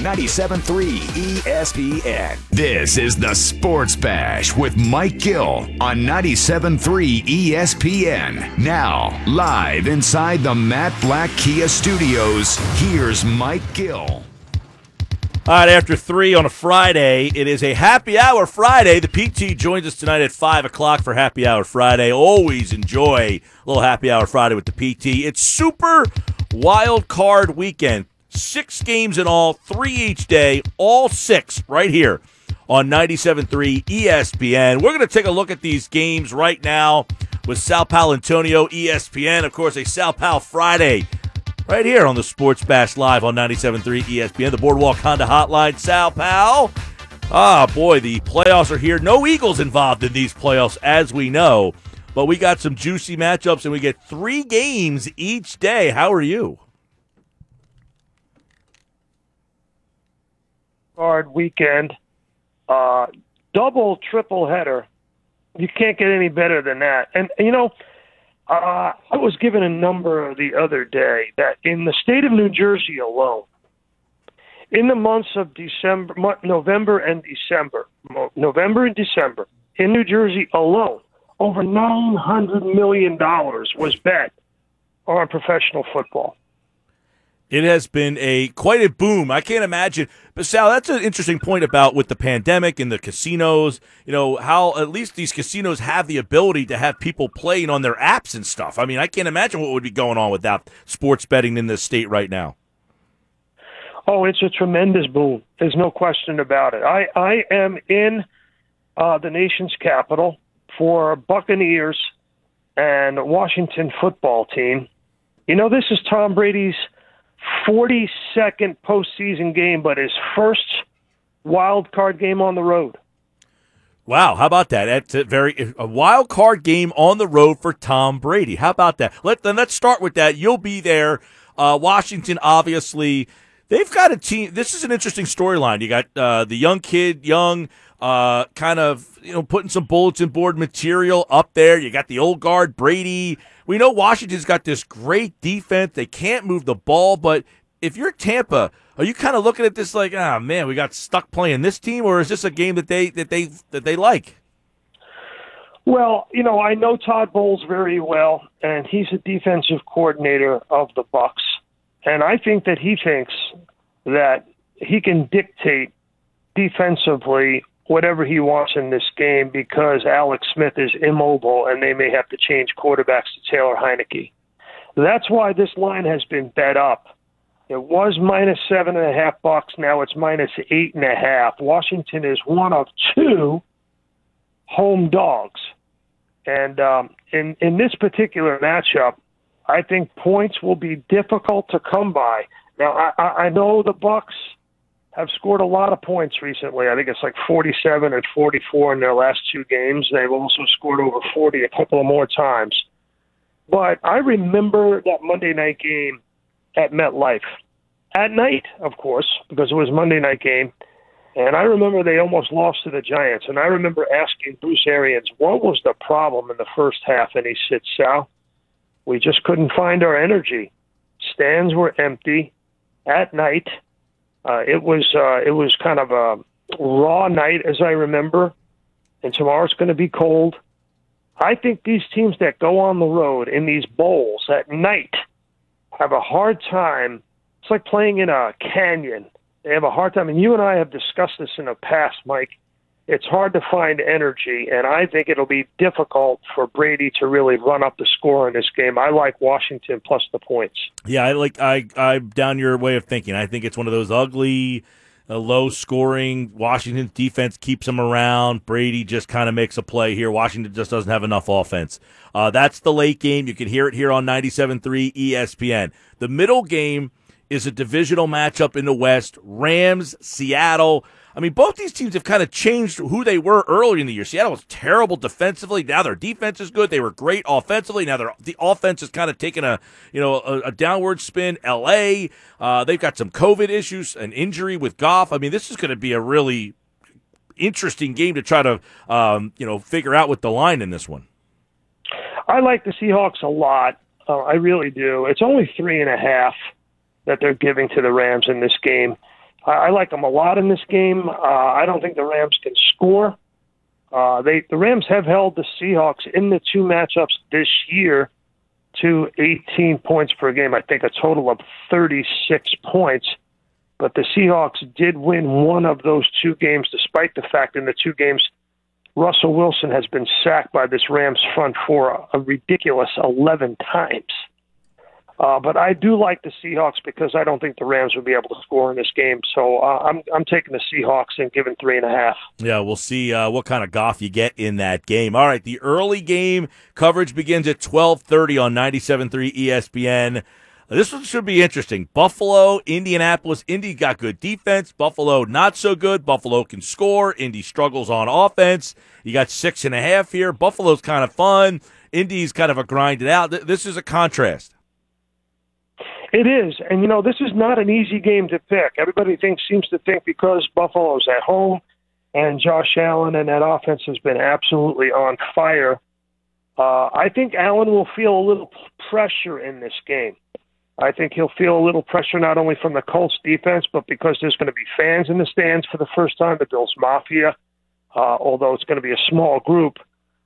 97.3 ESPN. This is the Sports Bash with Mike Gill on 97.3 ESPN. Now, live inside the Matt Blatt Kia Studios, here's Mike Gill. All right, after three on a Friday, it is a happy hour Friday. The PT joins us tonight at 5 o'clock for Happy Hour Friday. Always enjoy a little Happy Hour Friday with the PT. It's Super Wild Card Weekend. Six games in all, three each day, all six right here on 97.3 ESPN. We're going to take a look at these games right now with Sal Paolantonio, ESPN. Of course, a Sal Pal Friday right here on the Sports Bash Live on 97.3 ESPN, the Boardwalk Honda Hotline. Sal Pal. Ah, boy, the playoffs are here. No Eagles involved in these playoffs, as we know, but we got some juicy matchups, and we get three games each day. How are you? Hard weekend, uh, double, triple header. You can't get any better than that. And, you know, uh, I was given a number the other day that in the state of New Jersey alone, in the months of December, November and December, November and December, in New Jersey alone, over nine hundred million dollars was bet on professional football. It has been a quite a boom. I can't imagine. But Sal, that's an interesting point about with the pandemic and the casinos. You know how at least these casinos have the ability to have people playing on their apps and stuff. I mean, I can't imagine what would be going on without sports betting in this state right now. Oh, it's a tremendous boom. There's no question about it. I I am in uh, the nation's capital for Buccaneers and Washington football team. You know, this is Tom Brady's 42nd postseason game, but his first wild card game on the road. Wow, how about that? That's a very a wild card game on the road for Tom Brady. How about that? Let then let's start with that. You'll be there. Uh, Washington, obviously, they've got a team. This is an interesting storyline. You got uh, the young kid, young, uh, kind of you know putting some bulletin board material up there. You got the old guard Brady we know Washington's got this great defense. They can't move the ball, but if you're Tampa, are you kind of looking at this like, ah, oh, man, we got stuck playing this team, or is this a game that they that they that they like? Well, you know, I know Todd Bowles very well, and he's a defensive coordinator of the Bucks, and I think that he thinks that he can dictate defensively whatever he wants in this game because Alex Smith is immobile and they may have to change quarterbacks to Taylor Heinicke. That's why this line has been bet up. It was minus seven and a half bucks. Now it's minus eight and a half. Washington is one of two home dogs, and um, in in this particular matchup, I think points will be difficult to come by. Now I, I know the Bucks have scored a lot of points recently. I think it's like 47 and 44 in their last two games. They've also scored over 40 a couple of more times. But I remember that Monday night game at MetLife. At night, of course, because it was Monday night game. And I remember they almost lost to the Giants. And I remember asking Bruce Arians, what was the problem in the first half? And he said, Sal, we just couldn't find our energy. Stands were empty at night uh, it was uh, it was kind of a raw night, as I remember, and tomorrow's going to be cold. I think these teams that go on the road in these bowls at night have a hard time. It's like playing in a canyon. They have a hard time, and you and I have discussed this in the past, Mike it's hard to find energy, and I think it'll be difficult for Brady to really run up the score in this game. I like Washington plus the points. Yeah, I like I I'm down your way of thinking. I think it's one of those ugly, uh, low scoring. Washington's defense keeps them around. Brady just kind of makes a play here. Washington just doesn't have enough offense. Uh, that's the late game. You can hear it here on 97.3 ESPN. The middle game is a divisional matchup in the West. Rams, Seattle. I mean, both these teams have kind of changed who they were earlier in the year. Seattle was terrible defensively. Now their defense is good. They were great offensively. Now their the offense is kind of taking a you know a, a downward spin. L.A. Uh, they've got some COVID issues, an injury with Goff. I mean, this is going to be a really interesting game to try to um, you know figure out with the line in this one. I like the Seahawks a lot. Uh, I really do. It's only three and a half that they're giving to the Rams in this game. I, I like them a lot in this game. Uh, I don't think the Rams can score. Uh, they the Rams have held the Seahawks in the two matchups this year to 18 points per game. I think a total of 36 points. But the Seahawks did win one of those two games, despite the fact in the two games Russell Wilson has been sacked by this Rams front four a ridiculous 11 times. Uh, but I do like the Seahawks because I don't think the Rams will be able to score in this game. So uh, I'm I'm taking the Seahawks and giving three and a half. Yeah, we'll see uh, what kind of Goff you get in that game. All right, the early game coverage begins at 12:30 on 97.3 ESPN. This one should be interesting. Buffalo, Indianapolis. Indy got good defense. Buffalo not so good. Buffalo can score. Indy struggles on offense. You got six and a half here. Buffalo's kind of fun. Indy's kind of a grinded out. This is a contrast. It is, and you know this is not an easy game to pick. Everybody thinks seems to think because Buffalo's at home and Josh Allen and that offense has been absolutely on fire. Uh, I think Allen will feel a little pressure in this game. I think he'll feel a little pressure not only from the Colts defense, but because there's going to be fans in the stands for the first time, the Bills Mafia. Uh, although it's going to be a small group,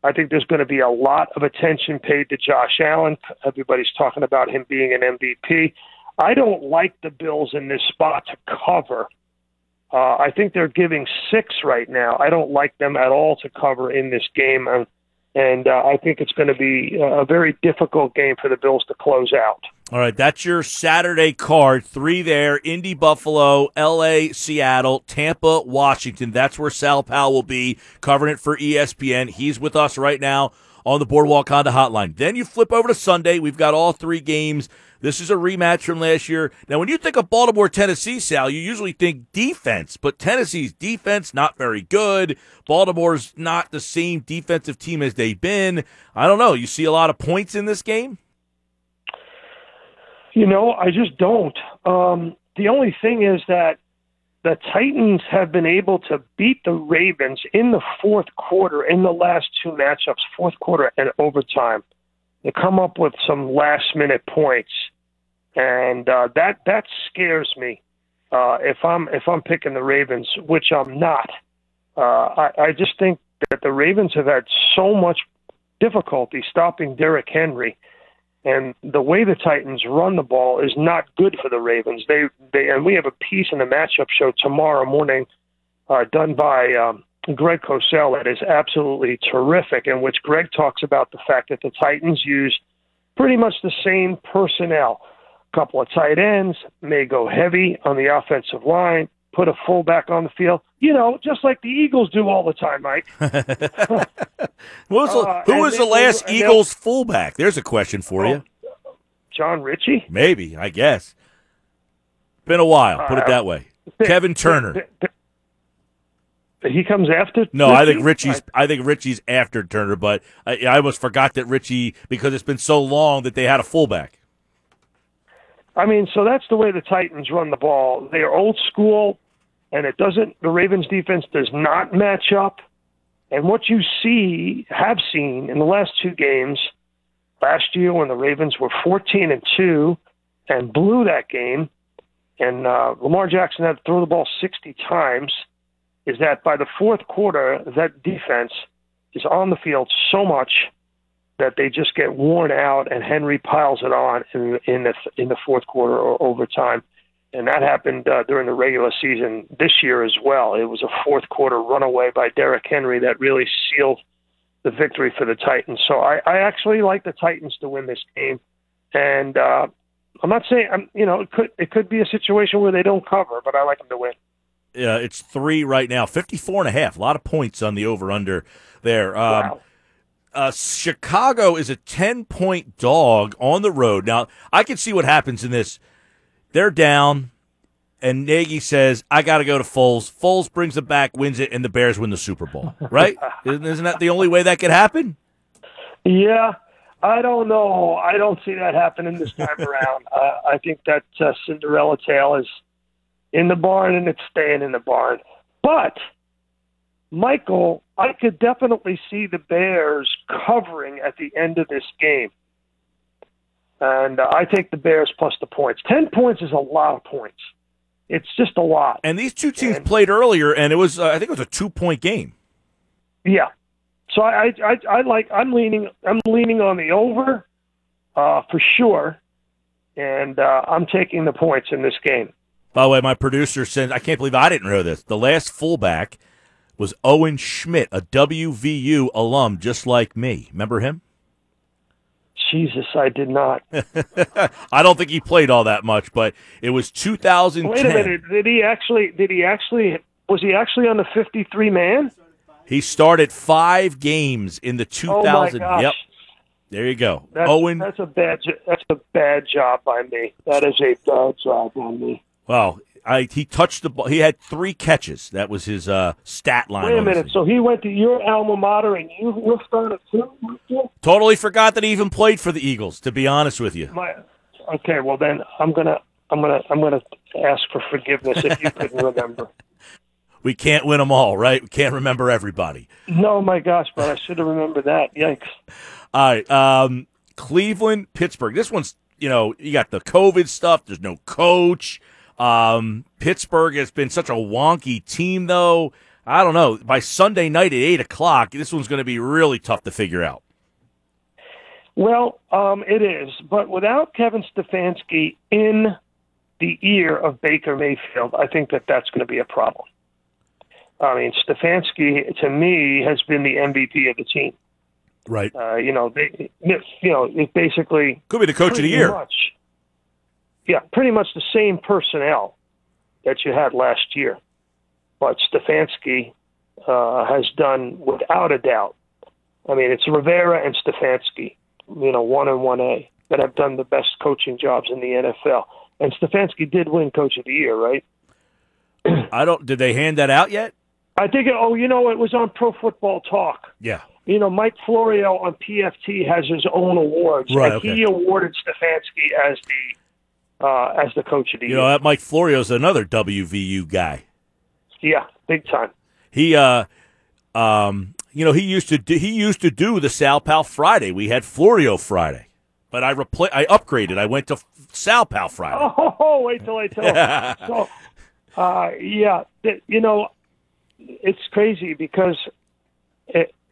I think there's going to be a lot of attention paid to Josh Allen. Everybody's talking about him being an MVP. I don't like the Bills in this spot to cover. Uh, I think they're giving six right now. I don't like them at all to cover in this game, and, and uh, I think it's going to be a very difficult game for the Bills to close out. All right, that's your Saturday card. Three there Indy, Buffalo, LA, Seattle, Tampa, Washington. That's where Sal Pal will be covering it for ESPN. He's with us right now on the Boardwalk Honda Hotline. Then you flip over to Sunday. We've got all three games. This is a rematch from last year. Now, when you think of Baltimore, Tennessee, Sal, you usually think defense, but Tennessee's defense not very good. Baltimore's not the same defensive team as they've been. I don't know. You see a lot of points in this game? You know, I just don't. Um, the only thing is that the Titans have been able to beat the Ravens in the fourth quarter in the last two matchups, fourth quarter and overtime. They come up with some last minute points, and uh, that that scares me. Uh, if I'm if I'm picking the Ravens, which I'm not, uh, I, I just think that the Ravens have had so much difficulty stopping Derrick Henry and the way the Titans run the ball is not good for the Ravens. They they and we have a piece in the matchup show tomorrow morning, uh, done by um, Greg Cosell that is absolutely terrific, in which Greg talks about the fact that the Titans use pretty much the same personnel. A couple of tight ends may go heavy on the offensive line, put a fullback on the field. You know, just like the Eagles do all the time, Mike. was the, uh, who was the last Eagles fullback? There's a question for oh, you. Jon Ritchie? Maybe, I guess. Been a while, put it uh, that way. Kevin Turner. He comes after. No, Ritchie? I think Ritchie's. I think Ritchie's after Turner, but I, I almost forgot that Ritchie because it's been so long that they had a fullback. I mean, so that's the way the Titans run the ball. They are old school and it doesn't. The Ravens defense does not match up. And what you see, have seen in the last two games, last year when the Ravens were 14 and two, and blew that game, and uh, Lamar Jackson had to throw the ball 60 times, is that by the fourth quarter, that defense is on the field so much that they just get worn out, and Henry piles it on in, in the in the fourth quarter or overtime and that happened uh, during the regular season this year as well. It was a fourth quarter runaway by Derrick Henry that really sealed the victory for the Titans. So I, I actually like the Titans to win this game, and uh, I'm not saying I'm, you know it could it could be a situation where they don't cover, but I like them to win. Yeah, it's three right now, 54 and a half. A lot of points on the over under there. Um, wow. Uh, Chicago is a 10 point dog on the road. Now, I can see what happens in this they're down, and Nagy says, I got to go to Foles. Foles brings it back, wins it, and the Bears win the Super Bowl, right? isn't, isn't that the only way that could happen? Yeah, I don't know. I don't see that happening this time around. Uh, I think that uh, Cinderella tale is in the barn and it's staying in the barn. But, Michael, I could definitely see the Bears covering at the end of this game and uh, I take the Bears plus the points. Ten points is a lot of points. it's just a lot. And these two teams and, played earlier, and it was uh, I think it was a two point game. Yeah, so I, I I like I'm leaning I'm leaning on the over uh, for sure, and uh, I'm taking the points in this game. By the way, my producer said I can't believe I didn't know this. The last fullback was Owen Schmidt, a WVU alum, just like me. Remember him? Jesus, I did not. I don't think he played all that much, but it was 2010. Wait a minute. Did he actually? Did he actually? Was he actually on the 53 man? He started five games in the 2000. Oh yep. There you go, that's, Owen. That's a bad. That's a bad job by me. That is a bad job by me. Well, I, he touched the ball. He had three catches. That was his uh, stat line. Wait a minute. So he went to your alma mater, and you on it too. Totally forgot that he even played for the Eagles. To be honest with you. My, okay. Well, then I'm gonna I'm gonna I'm gonna ask for forgiveness if you couldn't remember. We can't win them all, right? We can't remember everybody. No, my gosh, but I should have remembered that. Yikes. All right. Um, Cleveland, Pittsburgh. This one's, you know, you got the COVID stuff. There's no coach. Um, Pittsburgh has been such a wonky team, though. I don't know. By Sunday night at eight o'clock, this one's going to be really tough to figure out. Well, um, it is, but without Kevin Stefanski in the ear of Baker Mayfield, I think that that's going to be a problem. I mean, Stefanski to me has been the MVP of the team. Right. Uh, you know, they, you know, it basically could be the coach of the year. Much, yeah, pretty much the same personnel that you had last year. But Stefanski uh, has done without a doubt. I mean, it's Rivera and Stefanski, you know, one and one A that have done the best coaching jobs in the NFL. And Stefanski did win Coach of the Year, right? I don't. Did they hand that out yet? I think. Oh, you know, it was on Pro Football Talk. Yeah. You know, Mike Florio on PFT has his own awards, right, and okay. he awarded Stefanski as the uh, as the coach of the you year. know, that Mike Florio's another WVU guy. Yeah, big time. He, uh, um, you know, he used to do, he used to do the Sal Pal Friday. We had Florio Friday, but I repla- I upgraded. I went to Sal Pal Friday. Oh, wait till I tell. so, uh, yeah, you know, it's crazy because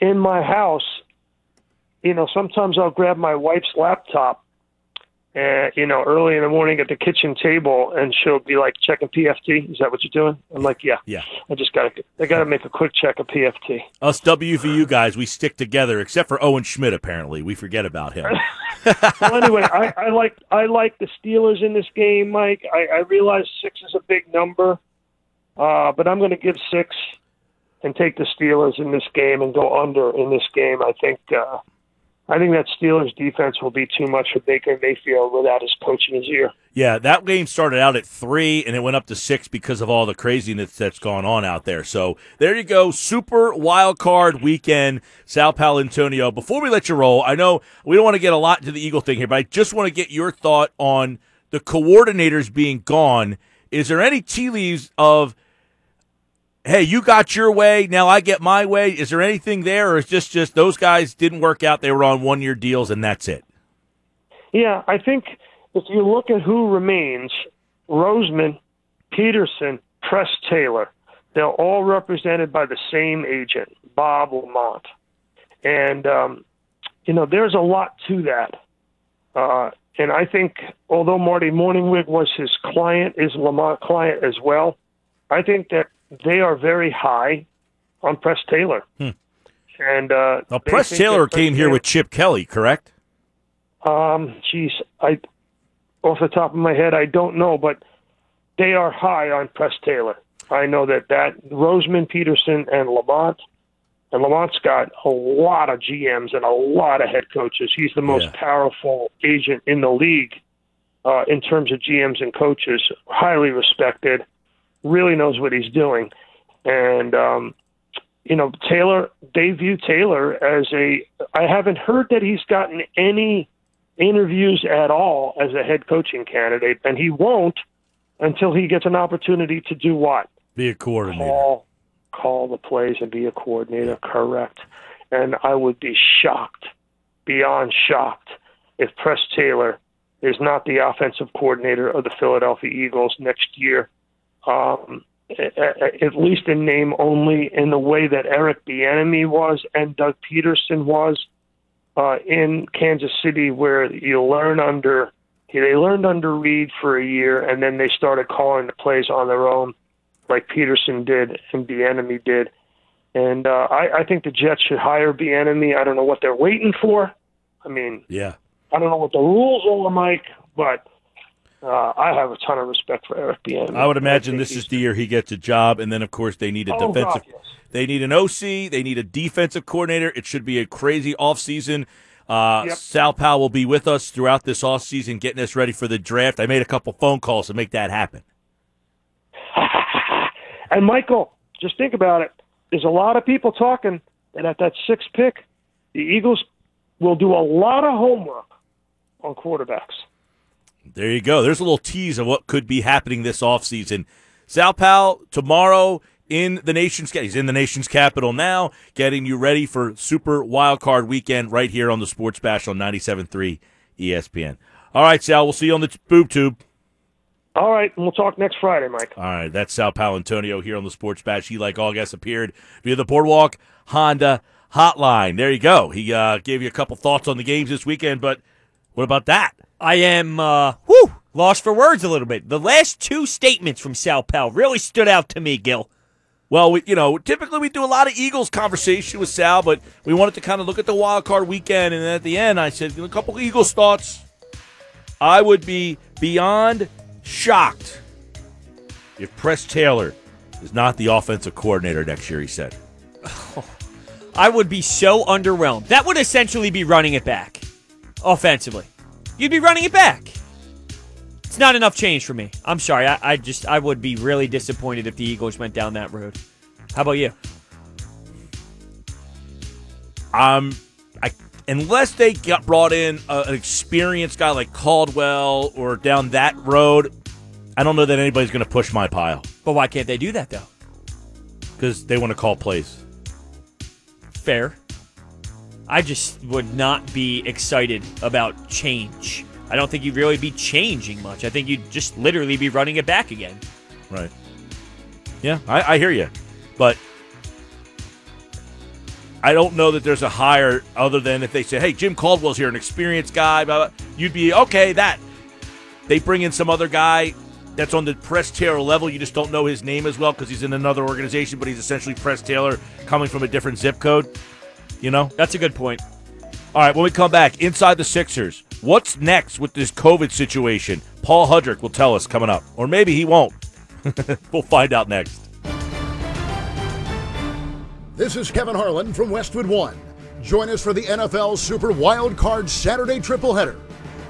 in my house, you know, sometimes I'll grab my wife's laptop and you know, early in the morning at the kitchen table, and she'll be like checking PFT. Is that what you're doing? I'm like, yeah, yeah. I just got to, I got to make a quick check of PFT. Us WVU guys, we stick together, except for Owen Schmidt. Apparently, we forget about him. well, anyway, I, I like, I like the Steelers in this game, Mike. I, I realize six is a big number, uh, but I'm going to give six and take the Steelers in this game and go under in this game. I think. Uh, I think that Steelers defense will be too much for Baker Mayfield without his coach in his ear. Yeah, that game started out at three and it went up to six because of all the craziness that's gone on out there. So there you go. Super wild card weekend, Sal Paolantonio. Before we let you roll, I know we don't want to get a lot into the Eagle thing here, but I just want to get your thought on the coordinators being gone. Is there any tea leaves of hey, you got your way, now I get my way. Is there anything there, or is just just those guys didn't work out? They were on one year deals, and that's it. Yeah, I think if you look at who remains, Roseman, Pederson, Press Taylor, they're all represented by the same agent, Bob LaMonte, and um, you know there's a lot to that. Uh, and I think although Marty Mornhinweg was his client, is LaMonte client as well. I think that they are very high on Press Taylor. Hmm. And uh, now, Press Taylor came here with Chip Kelly, correct? Um, geez, I off the top of my head, I don't know, but they are high on Press Taylor. I know that that Roseman, Pederson, and LaMonte, and LaMonte's got a lot of GMs and a lot of head coaches. He's the most Yeah. powerful agent in the league uh, in terms of GMs and coaches. Highly respected really knows what he's doing. And um, you know, Taylor, they view Taylor as a. I haven't heard that he's gotten any interviews at all as a head coaching candidate, and he won't until he gets an opportunity to do what? Be a coordinator. Call, call the plays and be a coordinator. Correct. And I would be shocked, beyond shocked, if Press Taylor is not the offensive coordinator of the Philadelphia Eagles next year um, at least in name only, in the way that Eric Bieniemy was and Doug Pederson was uh, in Kansas City, where you learn under they learned under Reid for a year, and then they started calling the plays on their own, like Pederson did and Bieniemy did. And uh, I, I think the Jets should hire Bieniemy. I don't know what they're waiting for. I mean, yeah, I don't know what the rules are, Mike, but uh, I have a ton of respect for Eric Bieniemy. I would imagine I this is the year he gets a job, and then of course they need a oh, defensive. God, yes. They need an OC. They need a defensive coordinator. It should be a crazy offseason. Uh, yep. Sal Pal will be with us throughout this offseason, getting us ready for the draft. I made a couple phone calls to make that happen. and Michael, just think about it. There's a lot of people talking that at that sixth pick, the Eagles will do a lot of homework on quarterbacks. There you go. There's a little tease of what could be happening this offseason. Sal Pal tomorrow in the nation's he's in the nation's capital now, getting you ready for Super Wild Card Weekend right here on the Sports Bash on 97.3 ESPN. All right, Sal, we'll see you on the boob tube. All right, and we'll talk next Friday, Mike. All right, that's Sal Paolantonio here on the Sports Bash. He, like all guests, appeared via the Boardwalk Honda Hotline. There you go. He uh, gave you a couple thoughts on the games this weekend, but what about that? I am, uh, whew, lost for words a little bit. The last two statements from Sal Pal really stood out to me, Gill. Well, we, you know, typically we do a lot of Eagles conversation with Sal, but we wanted to kind of look at the wild card weekend, and at the end, I said a couple Eagles thoughts. I would be beyond shocked if Press Taylor is not the offensive coordinator next year. He said. I would be so underwhelmed. That would essentially be running it back offensively. You'd be running it back. It's not enough change for me. I'm sorry. I, I just I would be really disappointed if the Eagles went down that road. How about you? Um, I unless they got brought in a, an experienced guy like Caldwell or down that road, I don't know that anybody's going to push my pile. But why can't they do that though? Because they want to call plays. Fair. I just would not be excited about change. I don't think you'd really be changing much. I think you'd just literally be running it back again. Right. Yeah, I, I hear you, but I don't know that there's a hire other than if they say, "Hey, Jim Caldwell's here, an experienced guy," blah, blah, you'd be okay. That they bring in some other guy that's on the Press Taylor level. You just don't know his name as well because he's in another organization, but he's essentially Press Taylor coming from a different zip code. You know, that's a good point. All right, when we come back inside the Sixers, What's next with this COVID situation? Paul Hudrick will tell us coming up. Or maybe he won't. we'll find out next. This is Kevin Harlan from Westwood One. Join us for the NFL Super Wild Card Saturday triple header.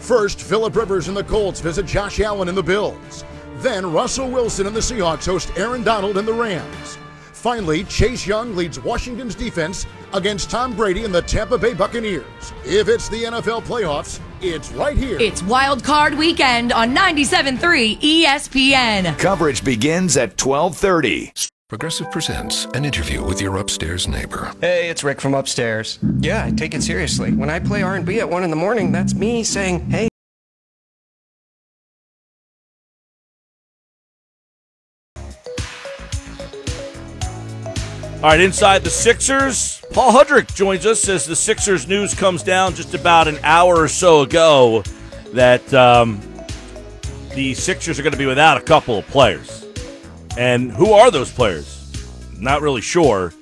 First, Philip Rivers and the Colts visit Josh Allen and the Bills. Then, Russell Wilson and the Seahawks host Aaron Donald and the Rams. Finally, Chase Young leads Washington's defense against Tom Brady and the Tampa Bay Buccaneers. If it's the NFL playoffs, it's right here. It's Wild Card Weekend on 97.3 ESPN. Coverage begins at 1230. Progressive presents an interview with your upstairs neighbor. Hey, it's Rick from upstairs. Yeah, I take it seriously. When I play R&B at 1 in the morning, that's me saying, hey, All right, inside the Sixers, Paul Hudrick joins us as the Sixers news comes down just about an hour or so ago that um, the Sixers are going to be without a couple of players. And who are those players? Not really sure.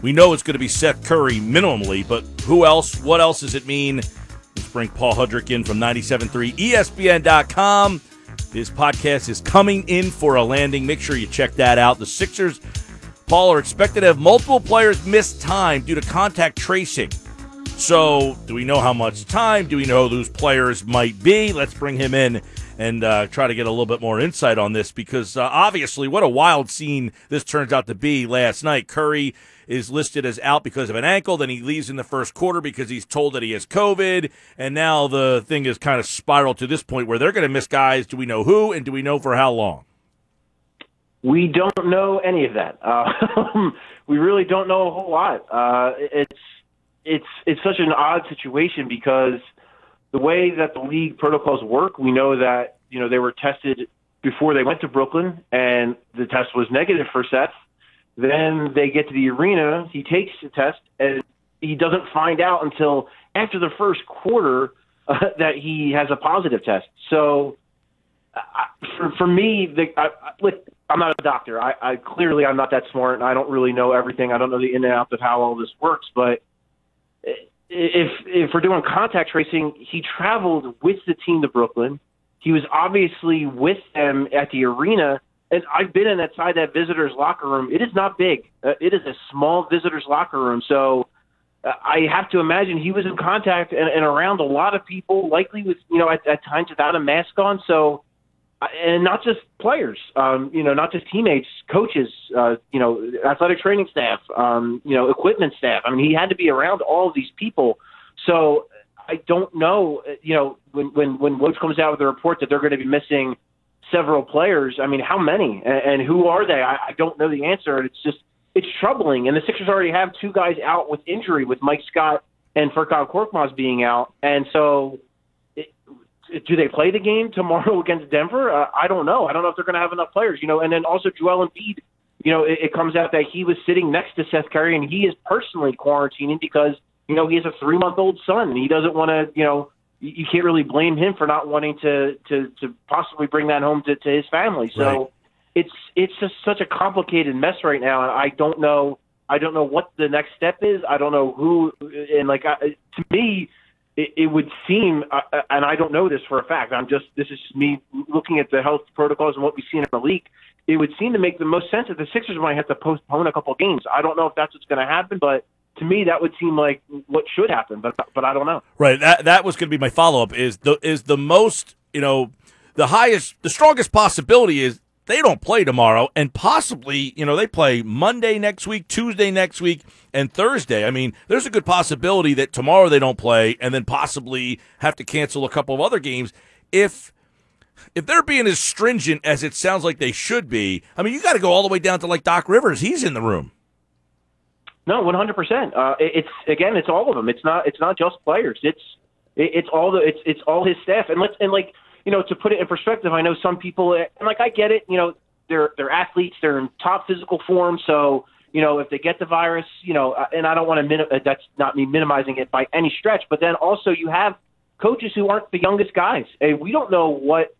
We know it's going to be Seth Curry minimally, but who else? What else does it mean? Let's bring Paul Hudrick in from 97.3 ESPN.com. His podcast is coming in for a landing. Make sure you check that out. The Sixers Paul are expected to have multiple players miss time due to contact tracing. So, do we know how much time? Do we know who those players might be? Let's bring him in and uh, try to get a little bit more insight on this because uh, obviously, what a wild scene this turns out to be last night. Curry is listed as out because of an ankle. Then he leaves in the first quarter because he's told that he has COVID. And now the thing is kind of spiraled to this point where they're going to miss guys. Do we know who and do we know for how long? We don't know any of that. Uh, we really don't know a whole lot. Uh, it's it's it's such an odd situation because the way that the league protocols work, we know that you know they were tested before they went to Brooklyn, and the test was negative for Seth. Then they get to the arena. He takes the test, and he doesn't find out until after the first quarter uh, that he has a positive test. So, uh, for for me, the, I, I, look, I'm not a doctor. I, I clearly I'm not that smart, and I don't really know everything. I don't know the in and out of how all this works. But if if we're doing contact tracing, he traveled with the team to Brooklyn. He was obviously with them at the arena, and I've been in inside that visitors' locker room. It is not big. Uh, it is a small visitors' locker room. So uh, I have to imagine he was in contact and, and around a lot of people, likely with you know at, at times without a mask on. So and not just players, um, you know, not just teammates, coaches, uh, you know, athletic training staff, um, you know, equipment staff. I mean, he had to be around all of these people. So I don't know, you know, when when when Woj comes out with a report that they're going to be missing several players. I mean, how many and, and who are they? I, I don't know the answer. It's just it's troubling. And the Sixers already have two guys out with injury, with Mike Scott and Furkan Korkmaz being out, and so do they play the game tomorrow against Denver? Uh, I don't know. I don't know if they're going to have enough players, you know. And then also Joel Embiid, you know, it, it comes out that he was sitting next to Seth Curry and he is personally quarantining because you know he has a three month old son and he doesn't want to, you know, you, you can't really blame him for not wanting to to to possibly bring that home to, to his family. So right. it's it's just such a complicated mess right now, and I don't know. I don't know what the next step is. I don't know who, and like I, to me, it, it would seem, uh, uh, and I don't know this for a fact. I'm just this is me looking at the health protocols and what we've seen in the league. It would seem to make the most sense that the Sixers might have to postpone a couple games. I don't know if that's what's going to happen, but to me that would seem like what should happen. But but I don't know. Right. That that was going to be my follow up. Is the is the most you know the highest the strongest possibility is they don't play tomorrow, and possibly, you know, they play Monday next week, Tuesday next week, and Thursday. I mean, there's a good possibility that tomorrow they don't play, and then possibly have to cancel a couple of other games. If if they're being as stringent as it sounds like they should be, I mean, you got to go all the way down to like Doc Rivers. He's in the room. No, one hundred percent. Uh, it's again, it's all of them. It's not. It's not just players. It's it's all the. It's it's all his staff. And let's and like you know, to put it in perspective, I know some people, and like I get it, you know, they're they're athletes, they're in top physical form, so you know, if they get the virus, you know, uh, and I don't want to minim- uh, that's not me minimizing it by any stretch, but then also you have coaches who aren't the youngest guys, and we don't know what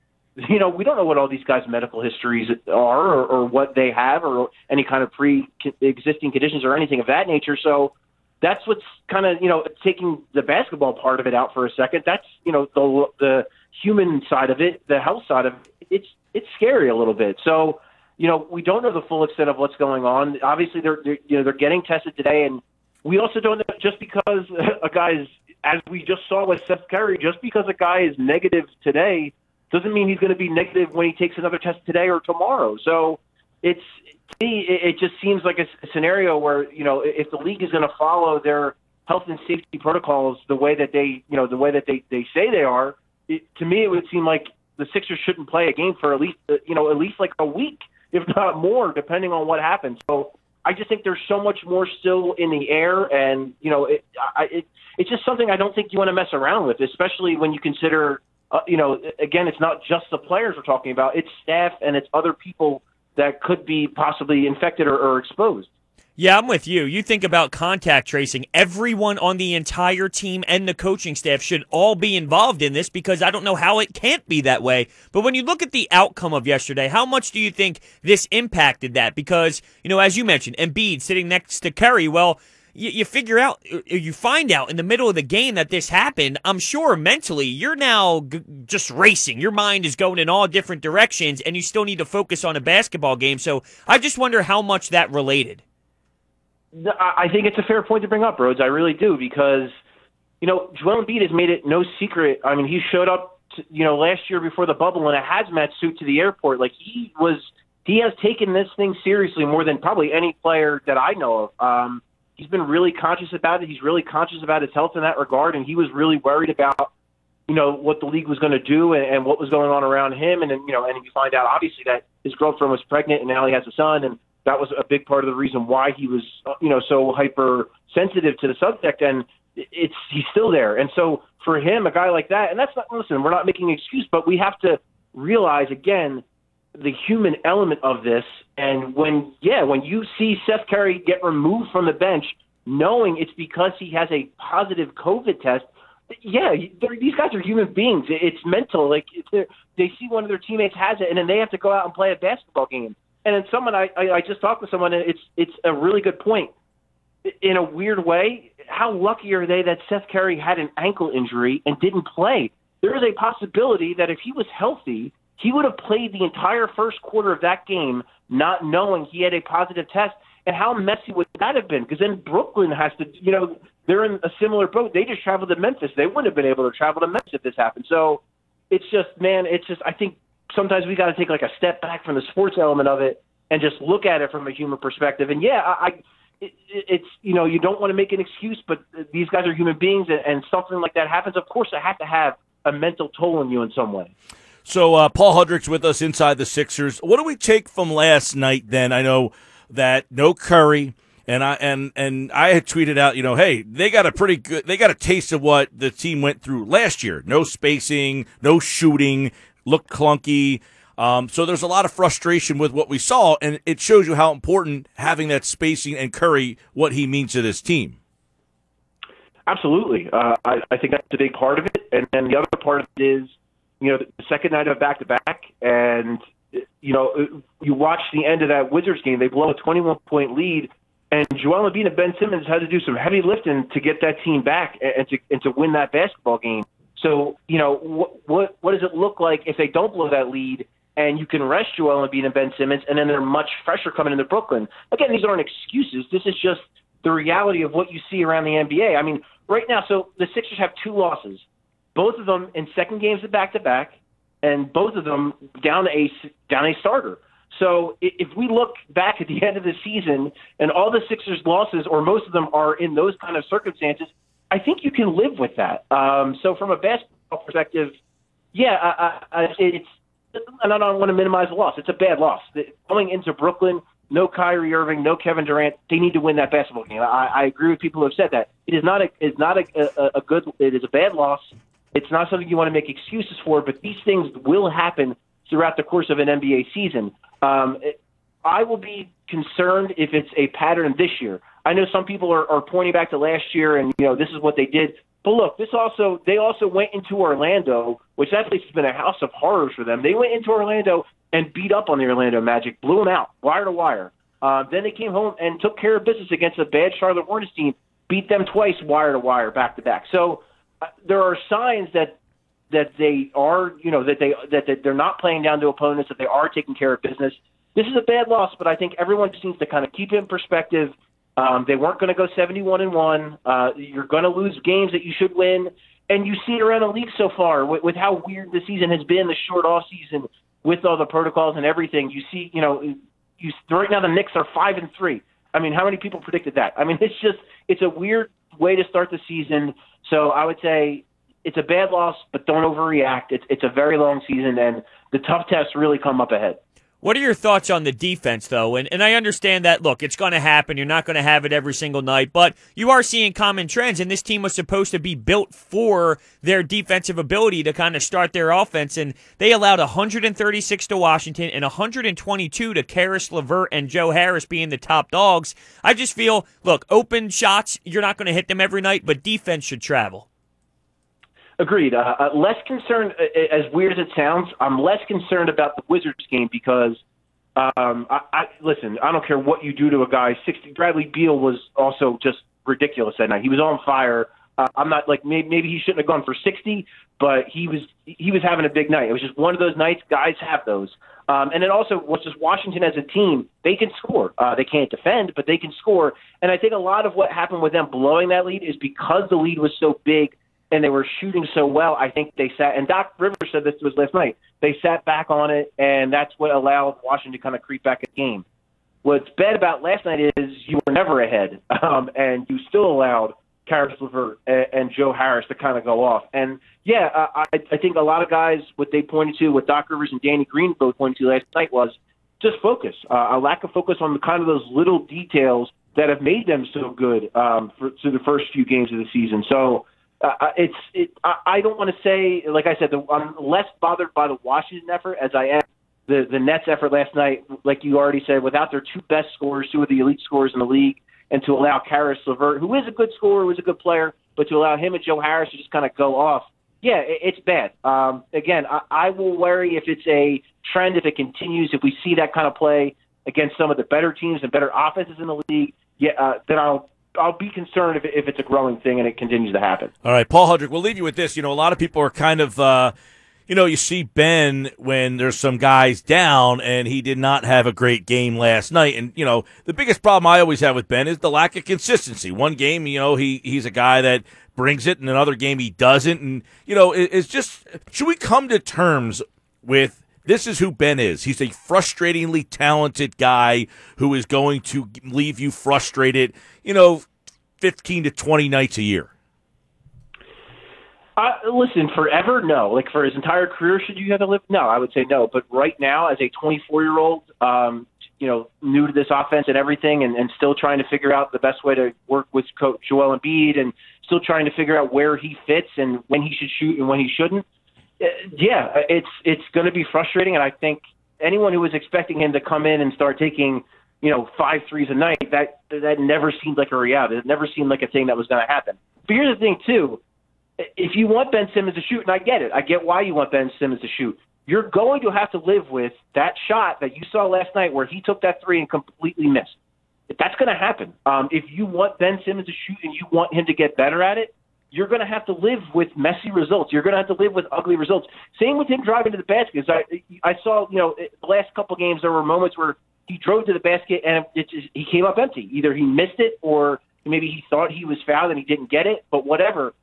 you know, we don't know what all these guys' medical histories are or, or what they have or any kind of pre-existing conditions or anything of that nature. So that's what's kind of, you know, taking the basketball part of it out for a second. That's, you know, the the human side of it, the health side of it, it's it's scary a little bit. So, you know, we don't know the full extent of what's going on. Obviously, they're, they're you know they're getting tested today, and we also don't know just because a guy is, as we just saw with Seth Curry, just because a guy is negative today doesn't mean he's going to be negative when he takes another test today or tomorrow. So, it's to me, it, just seems like a scenario where you know if the league is going to follow their health and safety protocols the way that they you know the way that they they say they are it, to me, it would seem like the Sixers shouldn't play a game for at least uh, you know at least like a week, if not more, depending on what happens. So I just think there's so much more still in the air, and you know, it, I, it it's just something I don't think you want to mess around with, especially when you consider, uh, you know, again, it's not just the players we're talking about; it's staff and it's other people that could be possibly infected or, or exposed. Yeah, I'm with you. You think about contact tracing. Everyone on the entire team and the coaching staff should all be involved in this because I don't know how it can't be that way. But when you look at the outcome of yesterday, how much do you think this impacted that? Because, you know, as you mentioned, Embiid sitting next to Curry, well, you, you figure out, you find out in the middle of the game that this happened. I'm sure mentally you're now g- just racing. Your mind is going in all different directions, and you still need to focus on a basketball game. So I just wonder how much that related. I think it's a fair point to bring up, Brodes. I really do because, you know, Joel Embiid has made it no secret. I mean, he showed up, to, you know, last year before the bubble in a hazmat suit to the airport. Like he was, he has taken this thing seriously more than probably any player that I know of. Um, he's been really conscious about it. He's really conscious about his health in that regard, and he was really worried about, you know, what the league was going to do and, and what was going on around him. And then, you know, and you find out obviously that his girlfriend was pregnant, and now he has a son, and that was a big part of the reason why he was, uh, you know, so hyper sensitive to the subject. And it's he's still there. And so for him, a guy like that, and that's not listen, we're not making an excuse, but we have to realize again, the human element of this. And when, yeah, when you see Seth Curry get removed from the bench, knowing it's because he has a positive COVID test, yeah, these guys are human beings. It's mental. Like they see one of their teammates has it, and then they have to go out and play a basketball game. And then someone I, I, I just talked to someone, and it's it's a really good point. In a weird way, how lucky are they that Seth Curry had an ankle injury and didn't play? There is a possibility that if he was healthy, he would have played the entire first quarter of that game, not knowing he had a positive test. And how messy would that have been? Because then Brooklyn has to, you know, they're in a similar boat. They just traveled to Memphis. They wouldn't have been able to travel to Memphis if this happened. So it's just, man, it's just, I think sometimes we got to take like a step back from the sports element of it and just look at it from a human perspective. And yeah, I, I it, it's you know you don't want to make an excuse, but these guys are human beings, and, and something like that happens. Of course, it has to have a mental toll on you in some way. So uh, Paul Hudrick's with us inside the Sixers. What do we take from last night? Then I know that no Curry. And I and and I had tweeted out, you know, hey, they got a pretty good, they got a taste of what the team went through last year. No spacing, no shooting, looked clunky. Um, so there's a lot of frustration with what we saw, and it shows you how important having that spacing and Curry, what he means to this team. Absolutely, uh, I, I think that's a big part of it, and then the other part of it is, you know, the second night of back to back, and you know, you watch the end of that Wizards game, they blow a 21 point lead, and Joel Embiid and Ben Simmons had to do some heavy lifting to get that team back and to and to win that basketball game. So, you know, what what what does it look like if they don't blow that lead? and you can rest Joel Embiid and Ben Simmons, and then they're much fresher coming into Brooklyn. Again, these aren't excuses. This is just the reality of what you see around the NBA. I mean, right now, so the Sixers have two losses, both of them in second games of back to back, and both of them down a down a starter. So if we look back at the end of the season and all the Sixers' losses, or most of them are in those kind of circumstances, I think you can live with that. Um, so from a basketball perspective, yeah, I, I, it's and I don't want to minimize the loss. It's a bad loss. Going into Brooklyn, no Kyrie Irving, no Kevin Durant. They need to win that basketball game. I, I agree with people who have said that. It is not a is not a, a, a good. It is a bad loss. It's not something you want to make excuses for. But these things will happen throughout the course of an NBA season. Um, it, I will be concerned if it's a pattern this year. I know some people are, are pointing back to last year, and you know this is what they did. But look, this also they also went into Orlando, which that place has been a house of horrors for them. They went into Orlando and beat up on the Orlando Magic, blew them out wire to wire. Uh, then they came home and took care of business against a bad Charlotte Hornets team, beat them twice wire to wire, back to back. So uh, there are signs that that they are, you know, that they that, that they're not playing down to opponents, that they are taking care of business. This is a bad loss, but I think everyone just needs to kind of keep it in perspective um, they weren't going to go 71 and one. Uh, you're going to lose games that you should win, and you see it around the league so far with, with how weird the season has been, the short off season with all the protocols and everything. You see, you know, you right now the Knicks are five and three. I mean, how many people predicted that? I mean, it's just it's a weird way to start the season. So I would say it's a bad loss, but don't overreact. It's it's a very long season, and the tough tests really come up ahead. What are your thoughts on the defense, though? And, and I understand that, look, it's going to happen. You're not going to have it every single night, but you are seeing common trends, and this team was supposed to be built for their defensive ability to kind of start their offense, and they allowed 136 to Washington and 122 to Caris LeVert and Joe Harris being the top dogs. I just feel, look, open shots, you're not going to hit them every night, but defense should travel. Agreed. Uh, uh, less concerned, uh, uh, as weird as it sounds, I'm less concerned about the Wizards game because, um, I, I listen. I don't care what you do to a guy. Sixty. Bradley Beal was also just ridiculous that night. He was on fire. Uh, I'm not like maybe, maybe he shouldn't have gone for 60, but he was he was having a big night. It was just one of those nights. Guys have those. Um, and it also was just Washington as a team. They can score. Uh, they can't defend, but they can score. And I think a lot of what happened with them blowing that lead is because the lead was so big and they were shooting so well. I think they sat, and Doc Rivers said this was last night. They sat back on it, and that's what allowed Washington to kind of creep back in the game. What's bad about last night is you were never ahead, um, and you still allowed Caris LeVert and, and Joe Harris to kind of go off. And yeah, I, I think a lot of guys, what they pointed to, what Doc Rivers and Danny Green both pointed to last night was just focus, uh, a lack of focus on the kind of those little details that have made them so good um, for, through the first few games of the season. So uh, uh, it's it. I, I don't want to say, like I said, the, I'm less bothered by the Washington effort as I am the the Nets' effort last night, like you already said, without their two best scorers, two of the elite scorers in the league, and to allow Caris LeVert, who is a good scorer, who is a good player, but to allow him and Joe Harris to just kind of go off, yeah, it, it's bad. Um, again, I, I will worry if it's a trend, if it continues, if we see that kind of play against some of the better teams and better offenses in the league. Yeah, uh, then I'll I'll be concerned if, if it's a growing thing and it continues to happen. All right, Paul Hudrick, we'll leave you with this. You know, a lot of people are kind of, uh, you know, you see Ben when there's some guys down, and he did not have a great game last night. And you know, the biggest problem I always have with Ben is the lack of consistency. One game, you know, he he's a guy that brings it, and another game he doesn't. And you know, it, it's just should we come to terms with this is who Ben is. He's a frustratingly talented guy who is going to leave you frustrated, you know, 15 to 20 nights a year. Uh, listen, forever, no. Like for his entire career, should you have to live? No, I would say no. But right now, as a 24 year old, um, you know, new to this offense and everything, and, and still trying to figure out the best way to work with Coach Joel Embiid, and still trying to figure out where he fits and when he should shoot and when he shouldn't. Uh, yeah, it's it's going to be frustrating, and I think anyone who was expecting him to come in and start taking, you know, five threes a night, that that never seemed like a reality. It never seemed like a thing that was going to happen. But here's the thing, too if you want Ben Simmons to shoot, and I get it, I get why you want Ben Simmons to shoot. You're going to have to live with that shot that you saw last night where he took that three and completely missed. That's going to happen. Um, if you want Ben Simmons to shoot and you want him to get better at it, you're going to have to live with messy results. You're going to have to live with ugly results. Same with him driving to the basket. I I saw you know the last couple games there were moments where he drove to the basket and it just, he came up empty. Either he missed it or maybe he thought he was fouled and he didn't get it. But whatever,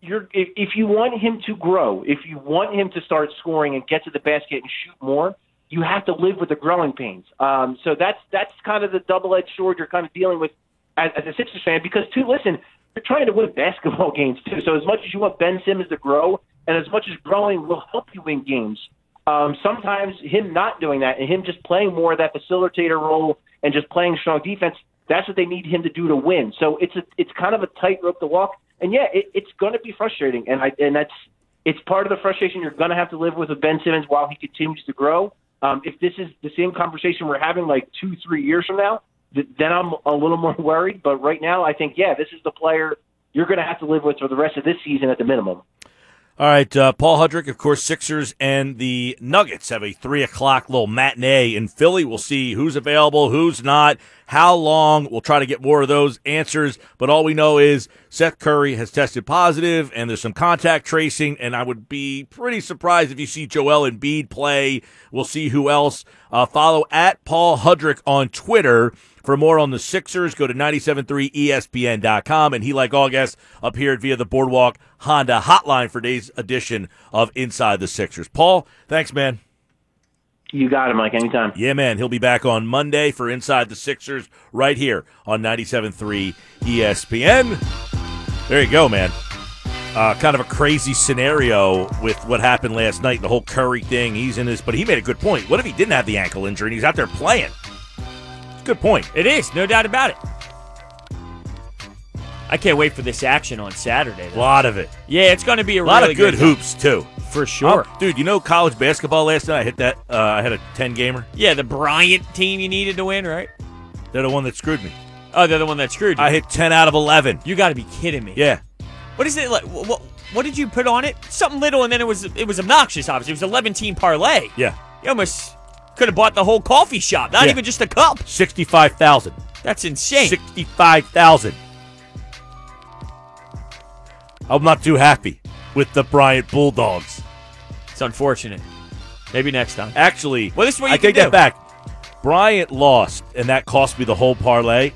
you're if, if you want him to grow, if you want him to start scoring and get to the basket and shoot more, you have to live with the growing pains. Um, so that's that's kind of the double-edged sword you're kind of dealing with as, as a Sixers fan. Because too, listen, you're trying to win basketball games too. So as much as you want Ben Simmons to grow, and as much as growing will help you win games, um, sometimes him not doing that and him just playing more of that facilitator role and just playing strong defense, that's what they need him to do to win. So it's a it's kind of a tightrope to walk and yeah, it, it's going to be frustrating, and I and that's it's part of the frustration you're going to have to live with with Ben Simmons while he continues to grow. Um, if this is the same conversation we're having like two, three years from now, th- then I'm a little more worried. But right now, I think yeah, this is the player you're going to have to live with for the rest of this season at the minimum. All right, uh, Paul Hudrick, of course, Sixers and the Nuggets have a three o'clock little matinee in Philly. We'll see who's available, who's not, how long. We'll try to get more of those answers. But all we know is Seth Curry has tested positive, and there's some contact tracing. And I would be pretty surprised if you see Joel Embiid play. We'll see who else. Uh, follow at Paul Hudrick on Twitter. For more on the Sixers, go to 973ESPN.com. And he, like all guests, appeared via the Boardwalk Honda hotline for today's edition of Inside the Sixers. Paul, thanks, man. You got it, Mike. Anytime. Yeah, man. He'll be back on Monday for Inside the Sixers right here on 97.3 ESPN. There you go, man. Uh, kind of a crazy scenario with what happened last night, the whole Curry thing. He's in this, but he made a good point. What if he didn't have the ankle injury and he's out there playing? Good point. It is, no doubt about it. I can't wait for this action on Saturday. A lot of it. Yeah, it's going to be a, a lot really of good, good hoops too. For sure, oh, dude. You know college basketball last night. I hit that. Uh, I had a ten gamer. Yeah, the Bryant team you needed to win, right? They're the one that screwed me. Oh, they're the one that screwed you. I hit ten out of eleven. You got to be kidding me. Yeah. What is it like? What, what did you put on it? Something little, and then it was it was obnoxious. Obviously, it was eleven team parlay. Yeah. You almost could have bought the whole coffee shop, not Yeah. even just a cup. Sixty-five thousand. That's insane. Sixty-five thousand. I'm not too happy with the Bryant Bulldogs. It's unfortunate. Maybe next time. Actually, Well, this is what you I that do. back. Bryant lost, and that cost me the whole parlay.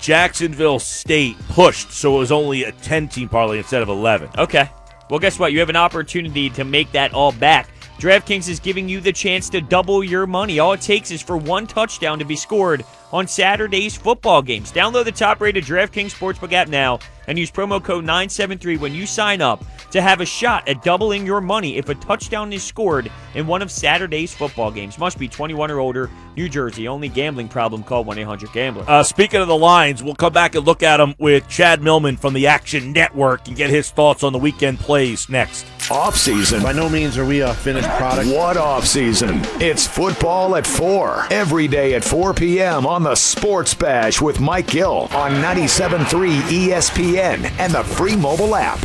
Jacksonville State pushed, so it was only a 10 team parlay instead of 11. Okay. Well, guess what? You have an opportunity to make that all back. DraftKings is giving you the chance to double your money. All it takes is for one touchdown to be scored on Saturday's football games. Download the top rated DraftKings Sportsbook app now and use promo code 973 when you sign up to have a shot at doubling your money if a touchdown is scored in one of Saturday's football games. Must be 21 or older, New Jersey. Only gambling problem, call 1 800 Gambler. Uh, speaking of the lines, we'll come back and look at them with Chad Millman from the Action Network and get his thoughts on the weekend plays next. Off season. By no means are we a finished product. What off season? It's football at 4. Every day at 4 p.m. on the Sports Bash with Mike Gill on 97.3 ESPN and the free mobile app.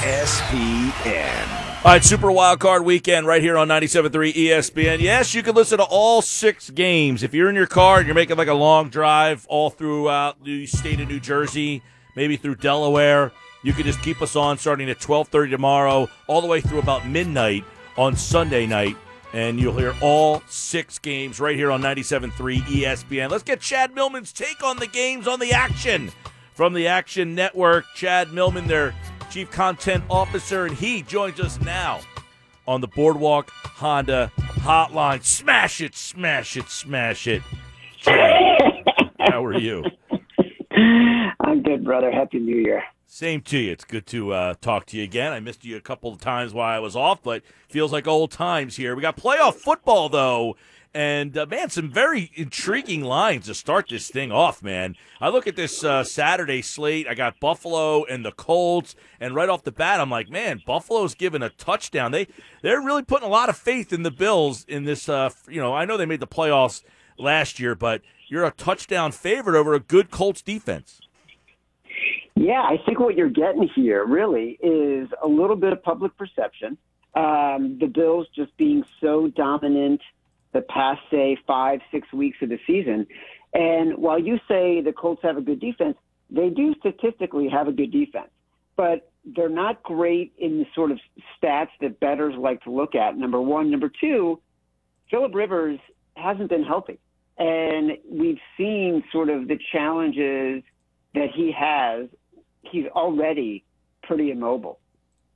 SPN. All right, Super Wild Card Weekend right here on 97.3 ESPN. Yes, you can listen to all six games. If you're in your car and you're making like a long drive all throughout the state of New Jersey, maybe through Delaware, you can just keep us on starting at 12.30 tomorrow all the way through about midnight on Sunday night. And you'll hear all six games right here on 97.3 ESPN. Let's get Chad Millman's take on the games on the action from the Action Network. Chad Millman, their Chief Content Officer, and he joins us now on the Boardwalk Honda Hotline. Smash it, smash it, smash it. Chad, how are you? I'm good, brother. Happy New Year. Same to you. It's good to uh, talk to you again. I missed you a couple of times while I was off, but feels like old times here. We got playoff football though, and uh, man, some very intriguing lines to start this thing off. Man, I look at this uh, Saturday slate. I got Buffalo and the Colts, and right off the bat, I'm like, man, Buffalo's given a touchdown. They they're really putting a lot of faith in the Bills in this. Uh, you know, I know they made the playoffs last year, but you're a touchdown favorite over a good Colts defense. Yeah, I think what you're getting here really is a little bit of public perception. Um, the Bills just being so dominant the past, say, five, six weeks of the season. And while you say the Colts have a good defense, they do statistically have a good defense, but they're not great in the sort of stats that bettors like to look at. Number one. Number two, Philip Rivers hasn't been healthy. And we've seen sort of the challenges that he has. He's already pretty immobile.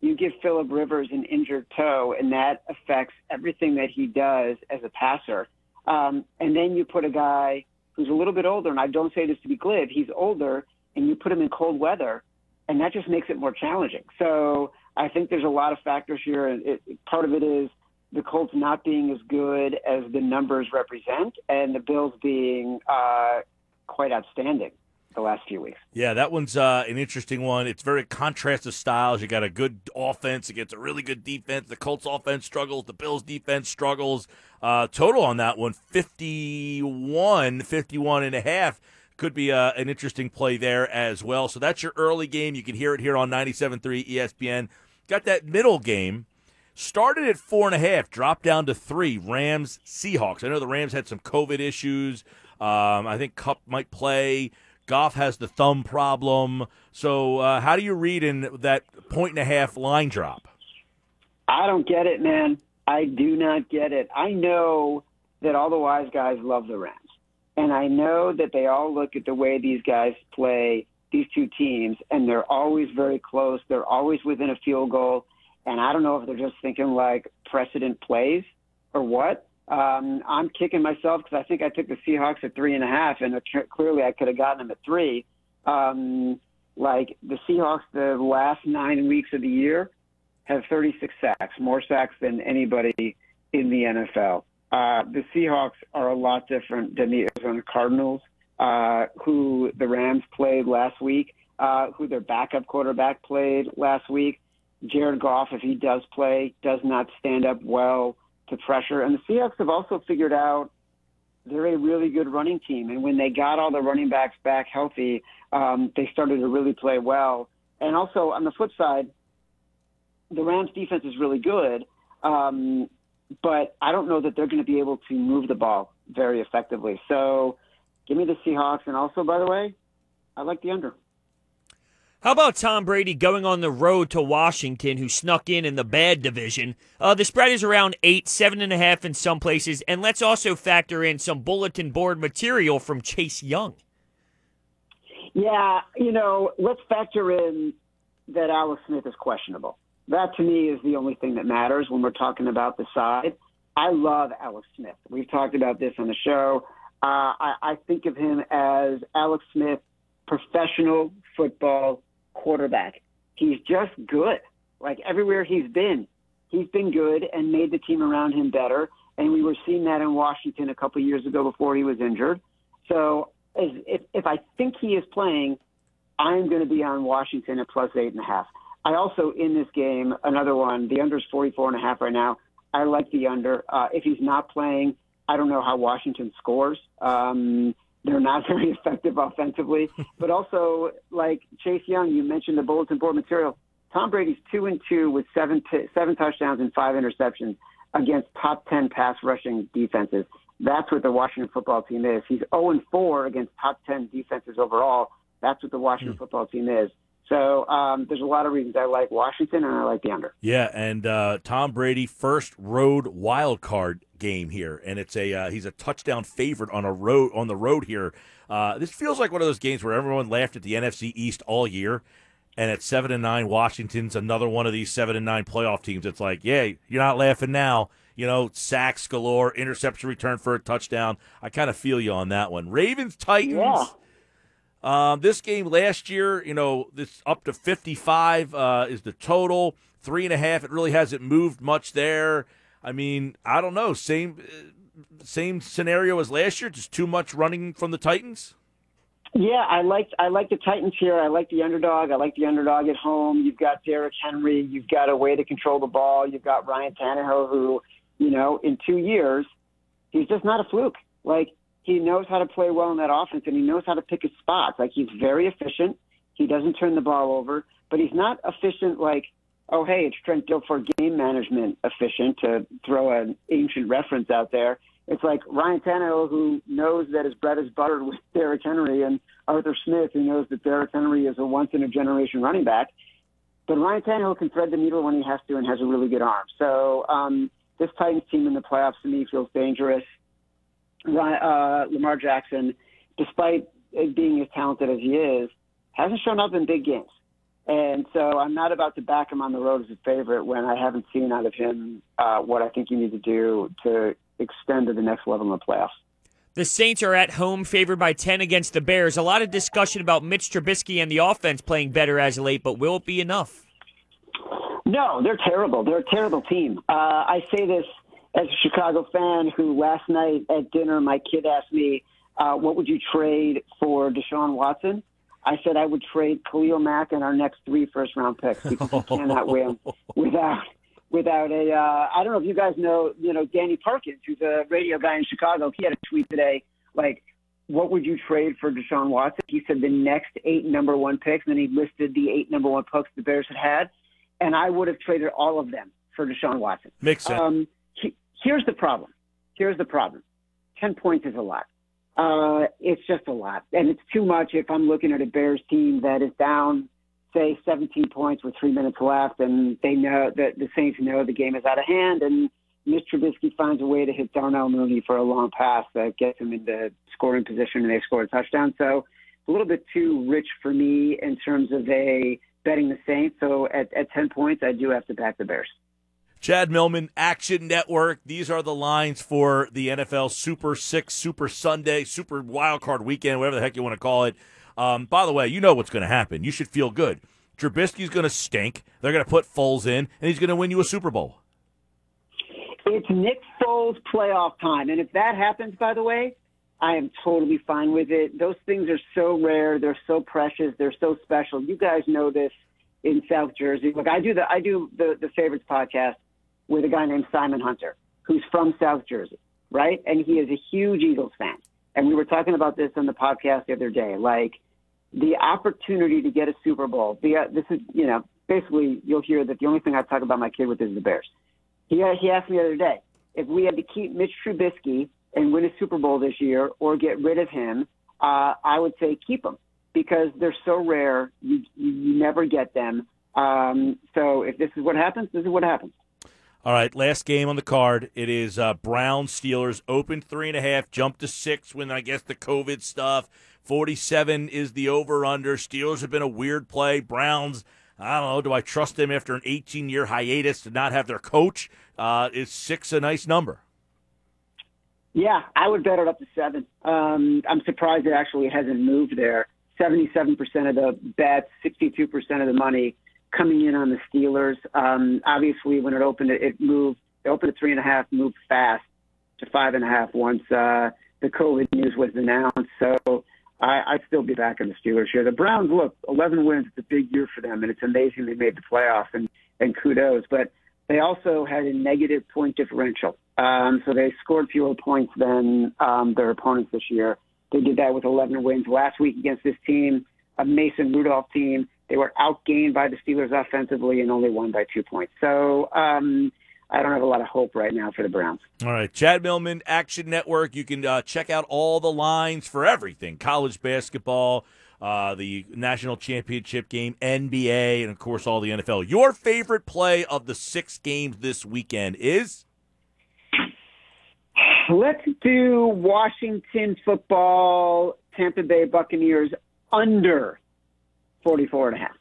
You give Philip Rivers an injured toe, and that affects everything that he does as a passer. Um, and then you put a guy who's a little bit older, and I don't say this to be glib, he's older, and you put him in cold weather, and that just makes it more challenging. So I think there's a lot of factors here. It, part of it is the Colts not being as good as the numbers represent, and the Bills being uh, quite outstanding the last few weeks. Yeah, that one's uh, an interesting one. It's very contrast of styles. You got a good offense against a really good defense. The Colts offense struggles. The Bills defense struggles. Uh, total on that one, 51, 51 and a half. Could be uh, an interesting play there as well. So that's your early game. You can hear it here on 97.3 ESPN. Got that middle game. Started at four and a half, dropped down to three. Rams, Seahawks. I know the Rams had some COVID issues. Um, I think Kupp might play. Goff has the thumb problem. So, uh, how do you read in that point and a half line drop? I don't get it, man. I do not get it. I know that all the wise guys love the Rams. And I know that they all look at the way these guys play, these two teams, and they're always very close. They're always within a field goal. And I don't know if they're just thinking like precedent plays or what. Um, I'm kicking myself because I think I took the Seahawks at three and a half, and clearly I could have gotten them at three. Um, like the Seahawks, the last nine weeks of the year have 36 sacks, more sacks than anybody in the NFL. Uh, the Seahawks are a lot different than the Arizona Cardinals, uh, who the Rams played last week, uh, who their backup quarterback played last week. Jared Goff, if he does play, does not stand up well to pressure. And the Seahawks have also figured out they're a really good running team. And when they got all the running backs back healthy, um, they started to really play well. And also on the flip side, the Rams defense is really good, um, but I don't know that they're going to be able to move the ball very effectively. So give me the Seahawks. And also, by the way, I like the under. How about Tom Brady going on the road to Washington, who snuck in in the bad division? Uh, the spread is around eight, seven and a half in some places, and let's also factor in some bulletin board material from Chase Young. Yeah, you know, let's factor in that Alex Smith is questionable. That to me is the only thing that matters when we're talking about the side. I love Alex Smith. We've talked about this on the show. Uh, I, I think of him as Alex Smith, professional football quarterback. He's just good. Like everywhere he's been, he's been good and made the team around him better. And we were seeing that in Washington a couple of years ago before he was injured. So if, if I think he is playing, I'm going to be on Washington at plus eight and a half. I also in this game another one. The under is 44 and a half right now. I like the under. Uh, if he's not playing, I don't know how Washington scores. Um, they're not very effective offensively, but also like Chase Young, you mentioned the bulletin board material. Tom Brady's two and two with seven t- seven touchdowns and five interceptions against top ten pass rushing defenses. That's what the Washington football team is. He's 0 and 4 against top 10 defenses overall. That's what the Washington mm. football team is. So um, there's a lot of reasons I like Washington and I like the under. Yeah, and uh, Tom Brady first road wild card game here, and it's a uh, he's a touchdown favorite on a road on the road here. Uh, this feels like one of those games where everyone laughed at the NFC East all year, and at seven and nine, Washington's another one of these seven and nine playoff teams. It's like, yeah, you're not laughing now. You know, sacks galore, interception return for a touchdown. I kind of feel you on that one. Ravens Titans. Yeah. Um, this game last year, you know, this up to 55 uh, is the total. Three and a half. It really hasn't moved much there. I mean, I don't know. Same same scenario as last year. Just too much running from the Titans. Yeah, I like I like the Titans here. I like the underdog. I like the underdog at home. You've got Derrick Henry. You've got a way to control the ball. You've got Ryan Tannehill, who, you know, in two years, he's just not a fluke. Like he knows how to play well in that offense and he knows how to pick his spots. Like he's very efficient. He doesn't turn the ball over, but he's not efficient like, oh, hey, it's Trent Dilfer game management efficient to throw an ancient reference out there. It's like Ryan Tannehill, who knows that his bread is buttered with Derrick Henry, and Arthur Smith, who knows that Derrick Henry is a once in a generation running back. But Ryan Tannehill can thread the needle when he has to and has a really good arm. So um, this Titans team in the playoffs to me feels dangerous uh, Lamar Jackson, despite being as talented as he is, hasn't shown up in big games. And so I'm not about to back him on the road as a favorite when I haven't seen out of him uh, what I think you need to do to extend to the next level in the playoffs. The Saints are at home, favored by 10 against the Bears. A lot of discussion about Mitch Trubisky and the offense playing better as of late, but will it be enough? No, they're terrible. They're a terrible team. Uh, I say this as a Chicago fan who last night at dinner, my kid asked me, uh, what would you trade for Deshaun Watson? I said I would trade Khalil Mack and our next three first round picks because you cannot win without without a. Uh, I don't know if you guys know, you know, Danny Parkins, who's a radio guy in Chicago. He had a tweet today, like, what would you trade for Deshaun Watson? He said the next eight number one picks, and then he listed the eight number one picks the Bears had had, and I would have traded all of them for Deshaun Watson. Makes sense. Um, Here's the problem. Here's the problem. 10 points is a lot. Uh, it's just a lot. And it's too much if I'm looking at a Bears team that is down, say, 17 points with three minutes left, and they know that the Saints know the game is out of hand, and Mitch Trubisky finds a way to hit Darnell Mooney for a long pass that gets him into scoring position, and they score a touchdown. So a little bit too rich for me in terms of a betting the Saints. So at, at 10 points, I do have to back the Bears. Chad Millman, Action Network. These are the lines for the NFL Super Six, Super Sunday, Super Wild Card Weekend, whatever the heck you want to call it. Um, by the way, you know what's going to happen. You should feel good. Trubisky's going to stink. They're going to put Foles in, and he's going to win you a Super Bowl. It's Nick Foles playoff time, and if that happens, by the way, I am totally fine with it. Those things are so rare. They're so precious. They're so special. You guys know this in South Jersey. Look, I do the I do the the favorites podcast with a guy named Simon Hunter, who's from South Jersey, right? And he is a huge Eagles fan. And we were talking about this on the podcast the other day. Like the opportunity to get a Super Bowl. The, uh, this is, you know, basically you'll hear that the only thing I talk about my kid with is the Bears. He, he asked me the other day if we had to keep Mitch Trubisky and win a Super Bowl this year or get rid of him, uh, I would say keep him because they're so rare. You, you never get them. Um, so if this is what happens, this is what happens. All right, last game on the card. It is uh, Brown Steelers. Open three and a half, jump to six when I guess the COVID stuff. Forty-seven is the over/under. Steelers have been a weird play. Browns. I don't know. Do I trust them after an 18 year hiatus to not have their coach? Uh, is six a nice number? Yeah, I would bet it up to seven. Um, I'm surprised it actually hasn't moved there. 77% of the bets, 62% of the money coming in on the Steelers. Um, obviously, when it opened, it, moved. It opened at three and a half, moved fast to five and a half once uh, the COVID news was announced. So I, I'd still be back in the Steelers here. The Browns, look, 11 wins. It's a big year for them, and it's amazing they made the playoffs, and, and kudos. But they also had a negative point differential. Um, so they scored fewer points than um, their opponents this year. They did that with 11 wins last week against this team, a Mason Rudolph team. They were outgained by the Steelers offensively and only won by two points. So um, I don't have a lot of hope right now for the Browns. All right, Chad Millman, Action Network. You can uh, check out all the lines for everything college basketball, uh, the national championship game, NBA, and of course, all the NFL. Your favorite play of the six games this weekend is? Let's do Washington football, Tampa Bay Buccaneers under 44 and a half.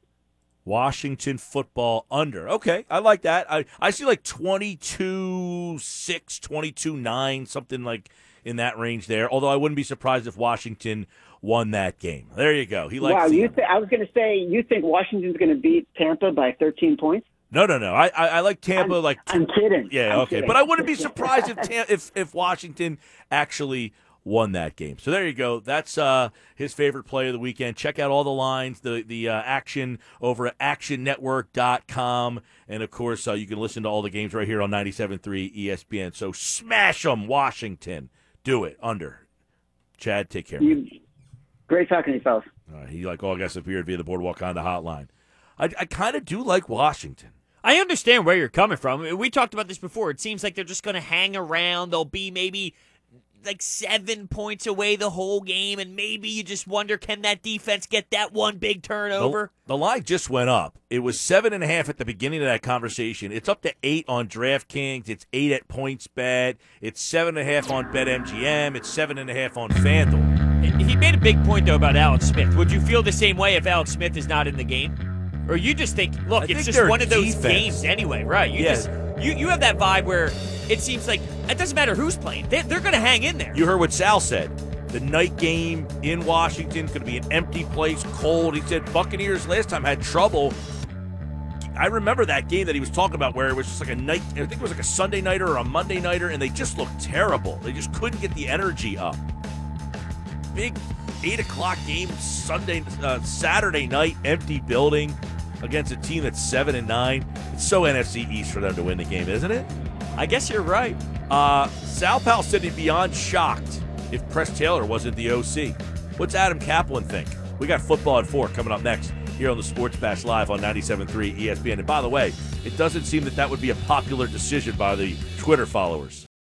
Washington football under. Okay, I like that. I, I see like 22 6, 22 9, something like in that range there. Although I wouldn't be surprised if Washington won that game. There you go. He likes wow, you th- I was going to say, you think Washington's going to beat Tampa by 13 points? No, no, no. I I, I like Tampa. I'm- like I'm kidding. Yeah, I'm okay. kidding. But I wouldn't be surprised if Tam- if if Washington actually won that game. So there you go. That's uh, his favorite play of the weekend. Check out all the lines, the the uh, action over at actionnetwork.com. And of course, uh, you can listen to all the games right here on 97.3 ESPN. So smash them, Washington. Do it under. Chad, take care. You, great talking to you, fellas. All right, he like all guests appeared via the Boardwalk Honda hotline. I, I kind of do like Washington. I understand where you're coming from. We talked about this before. It seems like they're just going to hang around. They'll be maybe like seven points away the whole game, and maybe you just wonder can that defense get that one big turnover? The, the line just went up. It was seven and a half at the beginning of that conversation. It's up to eight on DraftKings. It's eight at PointsBet. It's seven and a half on BetMGM. It's seven and a half on FanDuel. He made a big point though about Alex Smith. Would you feel the same way if Alex Smith is not in the game? Or you just think, look, I it's think just one of those defense- games anyway, right? You Yeah. just you, you have that vibe where it seems like it doesn't matter who's playing. They, they're going to hang in there. You heard what Sal said. The night game in Washington going to be an empty place, cold. He said Buccaneers last time had trouble. I remember that game that he was talking about where it was just like a night. I think it was like a Sunday nighter or a Monday nighter, and they just looked terrible. They just couldn't get the energy up. Big eight o'clock game Sunday, uh, Saturday night, empty building against a team that's seven and nine. It's so NFC East for them to win the game, isn't it? I guess you're right. Uh, Sal Pal said he'd be beyond shocked if Press Taylor wasn't the OC. What's Adam Caplan think? We got football at four coming up next here on the Sports Bash Live on 97.3 ESPN. And by the way, it doesn't seem that that would be a popular decision by the Twitter followers.